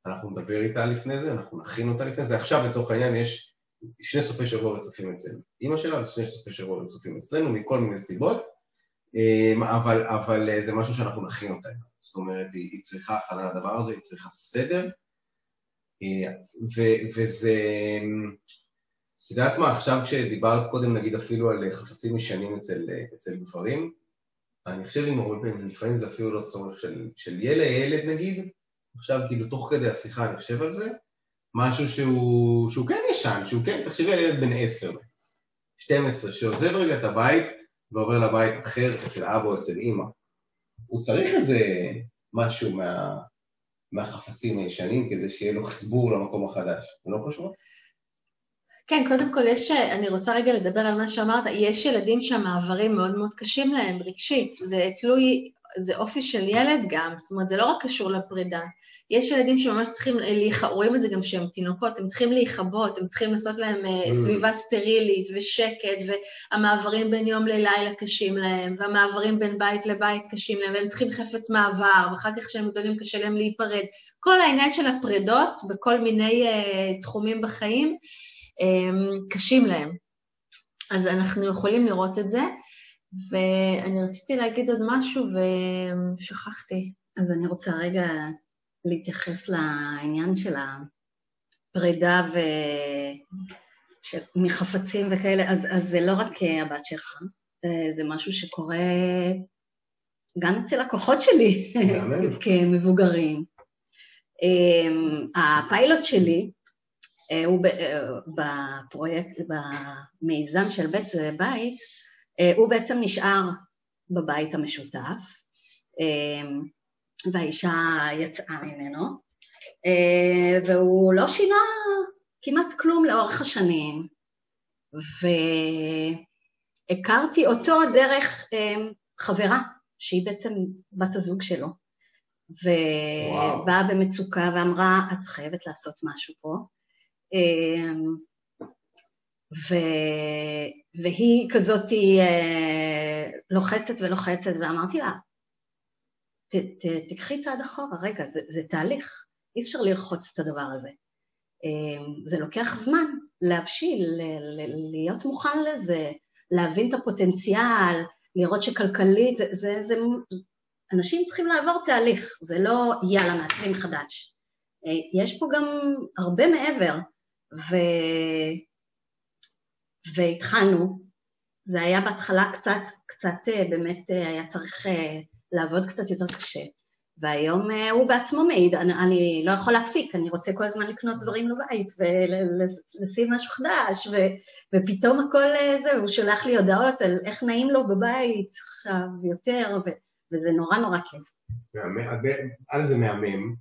אנחנו נדבר איתה לפני זה, אנחנו נכין אותה לפני זה. עכשיו לצורך העניין יש שני סופי שבוע רצופים אצל אימא שלה ושני סופי שבוע רצופים אצלנו מכל מיני סיבות, אמ, אבל, אבל זה משהו שאנחנו נכין אותה. זאת אומרת, היא, היא צריכה הכנה לדבר הזה, היא צריכה סדר, אה, ו, וזה... את יודעת מה, עכשיו כשדיברת קודם נגיד אפילו על חפצים ישנים אצל, אצל גברים, אני חושב עם הרבה פעמים, לפעמים זה אפילו לא צורך של, של ילד, ילד נגיד, עכשיו כאילו תוך כדי השיחה אני חושב על זה, משהו שהוא, שהוא כן ישן, שהוא כן, תחשבי על ילד בן 10, 12, שעוזב רגע את הבית ועובר לבית אחר אצל אבא או אצל אימא. הוא צריך איזה משהו מה, מהחפצים הישנים כדי שיהיה לו חיבור למקום החדש, אתם לא חושבות? כן, קודם כל יש, אני רוצה רגע לדבר על מה שאמרת, יש ילדים שהמעברים מאוד מאוד קשים להם רגשית, זה תלוי, זה אופי של ילד גם, זאת אומרת זה לא רק קשור לפרידה, יש ילדים שממש צריכים, רואים את זה גם שהם תינוקות, הם צריכים להיכבות, הם צריכים לעשות להם אה, mm. סביבה סטרילית ושקט, והמעברים בין יום ללילה קשים להם, והמעברים בין בית לבית קשים להם, והם צריכים חפץ מעבר, ואחר כך כשהם גדולים קשה להם להיפרד. כל העניין של הפרידות בכל מיני uh, תחומים בחיים, קשים להם. אז אנחנו יכולים לראות את זה, ואני רציתי להגיד עוד משהו ושכחתי. אז אני רוצה רגע להתייחס לעניין של הפרידה ו... ש... מחפצים וכאלה, אז, אז זה לא רק הבת שלך, זה משהו שקורה גם אצל הכוחות שלי כמבוגרים. הפיילוט שלי אה, הוא אה, בפרויקט, במיזם של בית זה בית, אה, הוא בעצם נשאר בבית המשותף, והאישה יצאה ממנו, והוא לא שינה כמעט כלום לאורך השנים, והכרתי אותו דרך חברה, שהיא בעצם בת הזוג שלו, ובאה במצוקה ואמרה, את חייבת לעשות משהו פה. ו... והיא כזאת אה, לוחצת ולוחצת, ואמרתי לה, ת, ת, תקחי צעד אחורה, רגע, זה, זה תהליך, אי אפשר ללחוץ את הדבר הזה. אמ, זה לוקח זמן להבשיל, להיות מוכן לזה, להבין את הפוטנציאל, לראות שכלכלית, זה, זה, זה, אנשים צריכים לעבור תהליך, זה לא יאללה, מעצבים חדש. אה, יש פה גם הרבה מעבר. ו... והתחלנו. זה היה בהתחלה קצת, קצת אה, באמת אה, היה צריך אה, לעבוד קצת יותר קשה. והיום הוא בעצמו מעיד, אני, אני לא יכול להפסיק, אני רוצה כל הזמן לקנות דברים לבית ולשים משהו חדש, ו, ופתאום הכל זה, הוא שולח לי הודעות על איך נעים לו בבית עכשיו יותר, ו, וזה נורא נורא כיף. א' זה מהמם,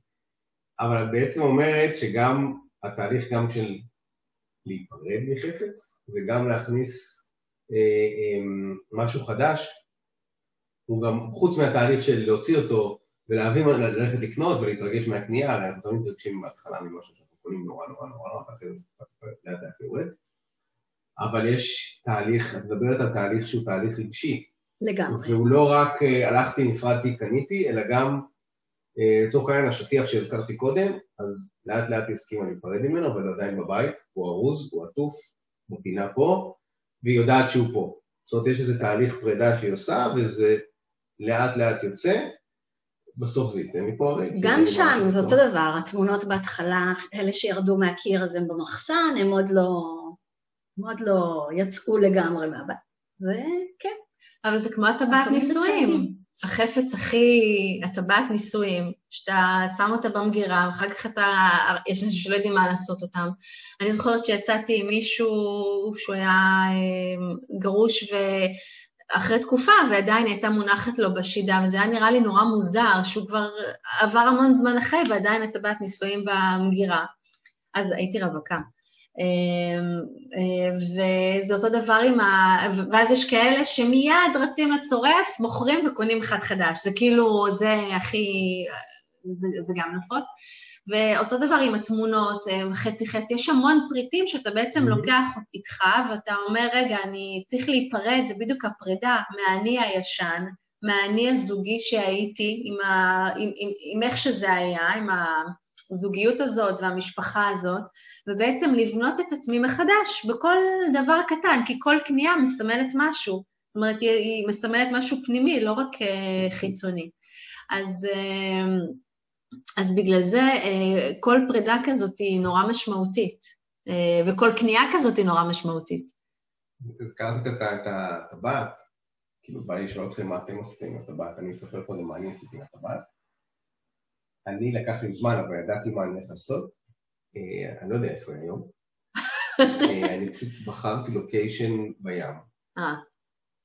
אבל את בעצם אומרת שגם התהליך גם של להיפרד מחפץ, וגם להכניס אה, אה, משהו חדש, הוא גם, חוץ מהתהליך של להוציא אותו ולהבין, ללכת לקנות ולהתרגש מהקנייה, הרי אנחנו תמיד מתרגשים בהתחלה ממשהו שאנחנו קונים נורא נורא נורא נורא, ואחרי זה לאט לאט יורד. אבל יש תהליך, את מדברת על תהליך שהוא תהליך רגשי. לגמרי. והוא לא רק אה, הלכתי, נפרדתי, קניתי, אלא גם, לצורך העניין, השטיח שהזכרתי קודם, אז לאט לאט היא הסכימה להיפרד ממנו, אבל עדיין בבית, הוא ארוז, הוא עטוף, בפינה פה, והיא יודעת שהוא פה. זאת אומרת, יש איזה תהליך פרידה שהיא עושה, וזה לאט לאט יוצא, בסוף זה יצא מפה הרי. גם שם זה אותו דבר, התמונות בהתחלה, אלה שירדו מהקיר אז הם במחסן, הם עוד לא, הם עוד לא יצאו לגמרי מהבית. זה כן. אבל זה כמו הטבעת נישואים. החפץ הכי, הטבעת נישואים, שאתה שם אותה במגירה, ואחר כך אתה, יש אנשים שלא יודעים מה לעשות אותם. אני זוכרת שיצאתי עם מישהו שהוא היה אה, גרוש ואחרי תקופה, ועדיין הייתה מונחת לו בשידה, וזה היה נראה לי נורא מוזר, שהוא כבר עבר המון זמן אחרי, ועדיין הטבעת נישואים במגירה. אז הייתי רווקה. אמ, אה, וזה אותו דבר עם ה... ואז יש כאלה שמיד רצים לצורף, מוכרים וקונים אחד חדש. זה כאילו, זה הכי... זה, זה גם נפוץ. ואותו דבר עם התמונות, חצי-חצי, יש המון פריטים שאתה בעצם mm-hmm. לוקח איתך ואתה אומר, רגע, אני צריך להיפרד, זה בדיוק הפרידה מהאני הישן, מהאני הזוגי שהייתי, עם, ה, עם, עם, עם איך שזה היה, עם הזוגיות הזאת והמשפחה הזאת, ובעצם לבנות את עצמי מחדש בכל דבר קטן, כי כל קנייה מסמלת משהו. זאת אומרת, היא, מסמלת משהו פנימי, לא רק uh, חיצוני. אז, uh, אז בגלל זה uh, כל פרידה כזאת היא נורא משמעותית, uh, וכל קנייה כזאת היא נורא משמעותית. הזכרת את הטבעת, כאילו בא לי לשאול אתכם מה אתם עושים עם הטבעת, אני אספר קודם מה אני עשיתי עם הטבעת. אני לקח לי זמן, אבל ידעתי מה אני הולך לעשות. אה, אני לא יודע איפה היום. אה, אני פשוט בחרתי לוקיישן בים. אה.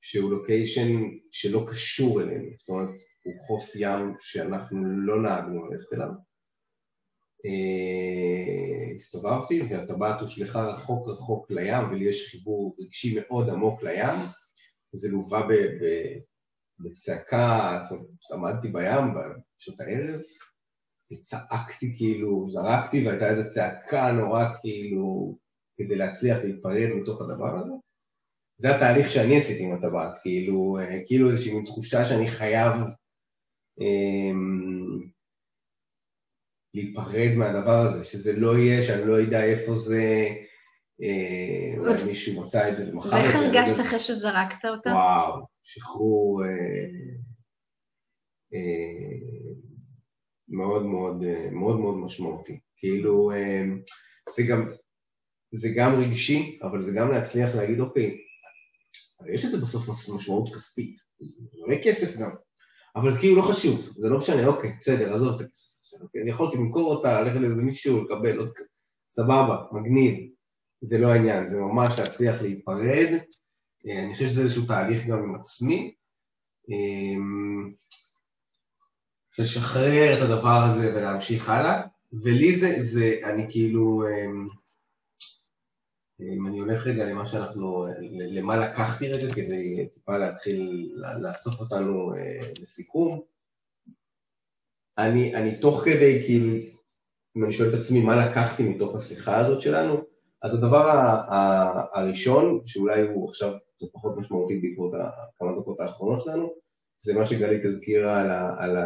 שהוא לוקיישן שלא קשור אלינו. זאת אומרת, הוא חוף ים שאנחנו לא נהגנו ללכת אליו. הסתובבתי והטבעת הושלכה רחוק רחוק לים, ולי יש חיבור רגשי מאוד עמוק לים. זה לווה בצעקה, זאת אומרת, עמדתי בים בשעות הערב, וצעקתי כאילו, זרקתי והייתה איזו צעקה נורא כאילו, כדי להצליח להיפרד מתוך הדבר הזה. זה התהליך שאני עשיתי עם הטבעת, כאילו, אה, כאילו איזושהי מין תחושה שאני חייב אמ, להיפרד מהדבר הזה, שזה לא יהיה, שאני לא אדע איפה זה, אה, אולי מישהו מצא את זה ומכר את זה. ואיך הרגשת אחרי שזרקת אותה? וואו, שחרור... אה, אה, מאוד מאוד, אה, מאוד מאוד משמעותי. כאילו, אה, זה גם, זה גם רגשי, אבל זה גם להצליח להגיד, אוקיי, יש לזה בסוף משמעות כספית, עולה כסף גם, אבל זה כאילו לא חשוב, זה לא משנה, אוקיי, בסדר, עזוב את הכסף אוקיי, אני יכולתי למכור אותה, ללכת לאיזה מישהו, לקבל עוד סבבה, מגניב, זה לא העניין, זה ממש להצליח להיפרד, אה, אני חושב שזה איזשהו תהליך גם עם עצמי, לשחרר את הדבר הזה ולהמשיך הלאה, ולי זה, זה, אני כאילו, אמ, אם אני הולך רגע למה שאנחנו, למה לקחתי רגע כדי טיפה להתחיל לאסוף אותנו אה, לסיכום, אני, אני תוך כדי, כאילו, אם אני שואל את עצמי מה לקחתי מתוך השיחה הזאת שלנו, אז הדבר הראשון, שאולי הוא עכשיו קצת פחות משמעותי בעקבות כמה דקות האחרונות שלנו, זה מה שגלית הזכירה על, על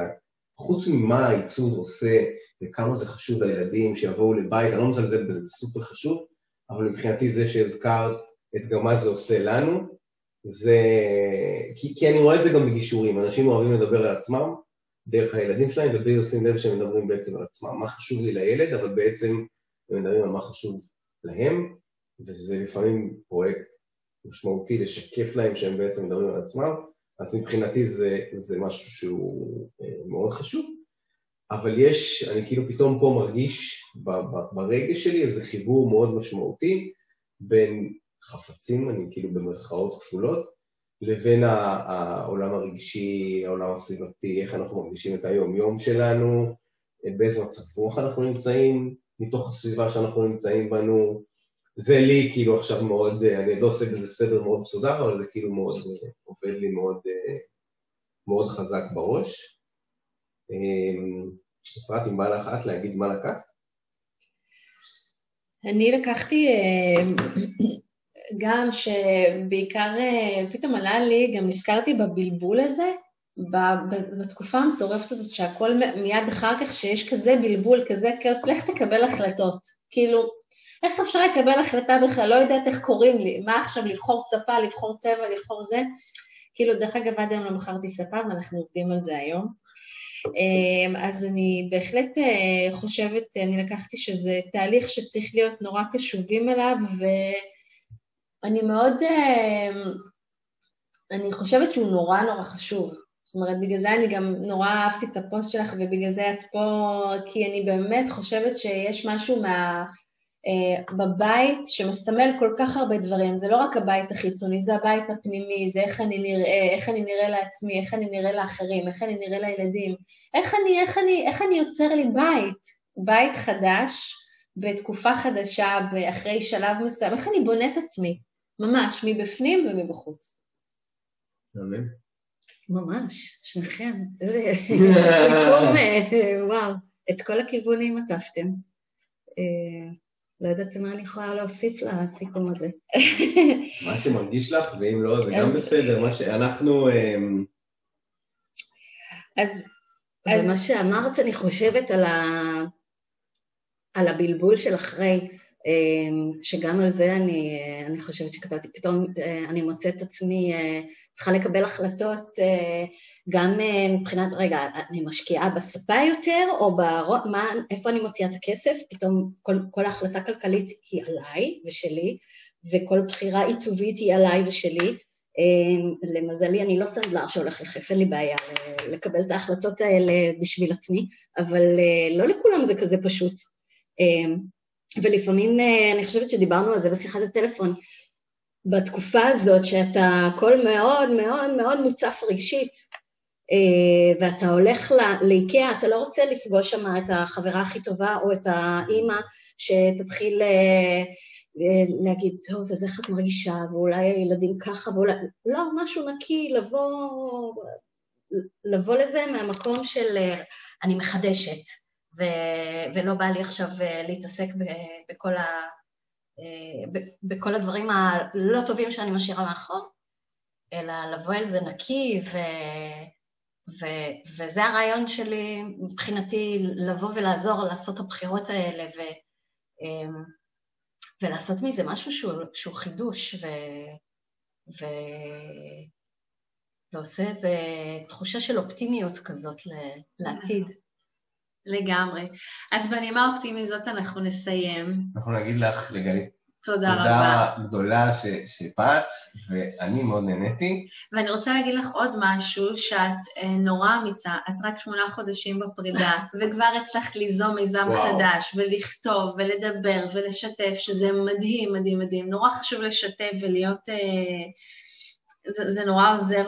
חוץ ממה העיצוב עושה וכמה זה חשוב לילדים שיבואו לבית, אני לא מזלזל בזה, זה סופר חשוב, אבל מבחינתי זה שהזכרת את גם מה זה עושה לנו, זה... כי, כי אני רואה את זה גם בגישורים, אנשים אוהבים לדבר על עצמם דרך הילדים שלהם, ובלי לשים לב שהם מדברים בעצם על עצמם. מה חשוב לי לילד, אבל בעצם הם מדברים על מה חשוב להם, וזה לפעמים פרויקט משמעותי לשקף להם שהם בעצם מדברים על עצמם, אז מבחינתי זה, זה משהו שהוא אה, מאוד חשוב, אבל יש, אני כאילו פתאום פה מרגיש ברגש שלי איזה חיבור מאוד משמעותי בין חפצים, אני כאילו במרכאות כפולות, לבין העולם הרגשי, העולם הסביבתי, איך אנחנו מרגישים את היום-יום שלנו, באיזה מצב רוח אנחנו נמצאים, מתוך הסביבה שאנחנו נמצאים בנו. זה לי כאילו עכשיו מאוד, אני לא עושה בזה סדר מאוד מסודר, אבל זה כאילו מאוד, עובד לי מאוד, מאוד חזק בראש. אפרת, אם בא לך את להגיד מה לקחת? אני לקחתי גם שבעיקר פתאום עלה לי, גם נזכרתי בבלבול הזה, בתקופה המטורפת הזאת שהכל מיד אחר כך, שיש כזה בלבול, כזה כאוס, לך תקבל החלטות. כאילו, איך אפשר לקבל החלטה בכלל? לא יודעת איך קוראים לי, מה עכשיו, לבחור שפה, לבחור צבע, לבחור זה? כאילו, דרך אגב, עד היום לא מכרתי שפה ואנחנו עובדים על זה היום. אמ, אז אני בהחלט אה, חושבת, אני לקחתי שזה תהליך שצריך להיות נורא קשובים אליו, ואני מאוד, אמ, אני חושבת שהוא נורא נורא חשוב. זאת אומרת, בגלל זה אני גם נורא אהבתי את הפוסט שלך, ובגלל זה את פה, כי אני באמת חושבת שיש משהו מה... Uh, בבית שמסתמל כל כך הרבה דברים, זה לא רק הבית החיצוני, זה הבית הפנימי, זה איך אני נראה, איך אני נראה לעצמי, איך אני נראה לאחרים, איך אני נראה לילדים, איך אני, איך אני, איך אני יוצר לי בית, בית חדש, בתקופה חדשה, אחרי שלב מסוים, איך אני בונה את עצמי, ממש, מבפנים ומבחוץ. אמן. ממש, שניכם. איזה סיכום, אה, וואו, את כל הכיוונים עטפתם. אה, לא יודעת מה אני יכולה להוסיף לסיכום הזה. מה שמרגיש לך, ואם לא, זה גם בסדר, מה שאנחנו... אמ, אז... אז מה שאמרת, אני חושבת על, ה... על הבלבול של אחרי, אמ, שגם על זה אני, אני חושבת שכתבתי, פתאום אה, אני מוצאת עצמי צריכה לקבל החלטות אה, גם אה, מבחינת, רגע, אני משקיעה בספה יותר, או ברוב, מה, איפה אני מוציאה את הכסף, פתאום כל, כל החלטה כלכלית היא עליי ושלי, וכל בחירה עיצובית היא עליי ושלי. אה, למזלי, אני לא סנדלר שהולך יחף, אין לי בעיה לקבל את ההחלטות האלה בשביל עצמי, אבל לא לכולם זה כזה פשוט. ולפעמים, אני חושבת שדיברנו על זה בשיחת הטלפון, בתקופה הזאת שאתה הכל מאוד מאוד מאוד מוצף רגשית, אה, ואתה הולך לאיקאה, אתה לא רוצה לפגוש שם את החברה הכי טובה או את האימא שתתחיל אה, אה, להגיד, טוב, אז איך את מרגישה, ואולי הילדים ככה, ואולי... לא, משהו נקי, לבוא, לבוא לזה מהמקום של אני מחדשת, ו... ולא בא לי עכשיו להתעסק בכל ה... אה, בכל הדברים הלא טובים שאני משאירה מאחור, אלא לבוא אל זה נקי, ו... ו... וזה הרעיון שלי מבחינתי, לבוא ולעזור לעשות את הבחירות האלה, ו... אה, ולעשות מזה משהו שהוא, שהוא חידוש, ו... ו... ועושה איזו תחושה של אופטימיות כזאת לעתיד. לגמרי. אז בנימה אופטימית זאת אנחנו נסיים. אנחנו נגיד לך, לגלית, תודה רבה. תודה גדולה שבאת, ואני מאוד נהניתי. ואני רוצה להגיד לך עוד משהו, שאת אה, נורא אמיצה, את רק שמונה חודשים בפרידה, וכבר הצלחת ליזום מיזם וואו. חדש, ולכתוב, ולדבר, ולשתף, שזה מדהים, מדהים, מדהים. נורא חשוב לשתף ולהיות... אה, זה, זה נורא עוזר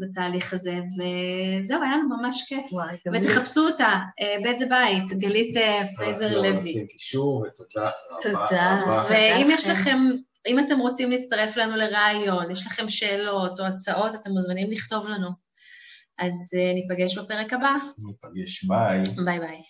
בתהליך הזה, וזהו, היה לנו ממש כיף. וואי, ותחפשו אותה, אה, בית זה בית, גלית אה, פרייזר לוי. נשים קישור, ותודה רבה. תודה. ואם יש לכם, אם אתם רוצים להצטרף לנו לריאיון, יש לכם שאלות או הצעות, אתם מוזמנים לכתוב לנו. אז אה, ניפגש בפרק הבא. ניפגש, ביי. ביי ביי.